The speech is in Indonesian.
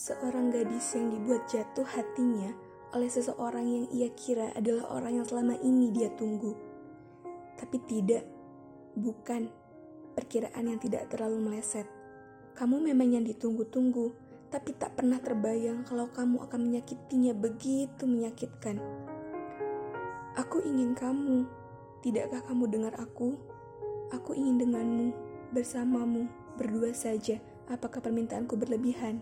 Seorang gadis yang dibuat jatuh hatinya oleh seseorang yang ia kira adalah orang yang selama ini dia tunggu. Tapi tidak, bukan perkiraan yang tidak terlalu meleset. Kamu memang yang ditunggu-tunggu, tapi tak pernah terbayang kalau kamu akan menyakitinya begitu menyakitkan. Aku ingin kamu, tidakkah kamu dengar aku? Aku ingin denganmu, bersamamu, berdua saja. Apakah permintaanku berlebihan?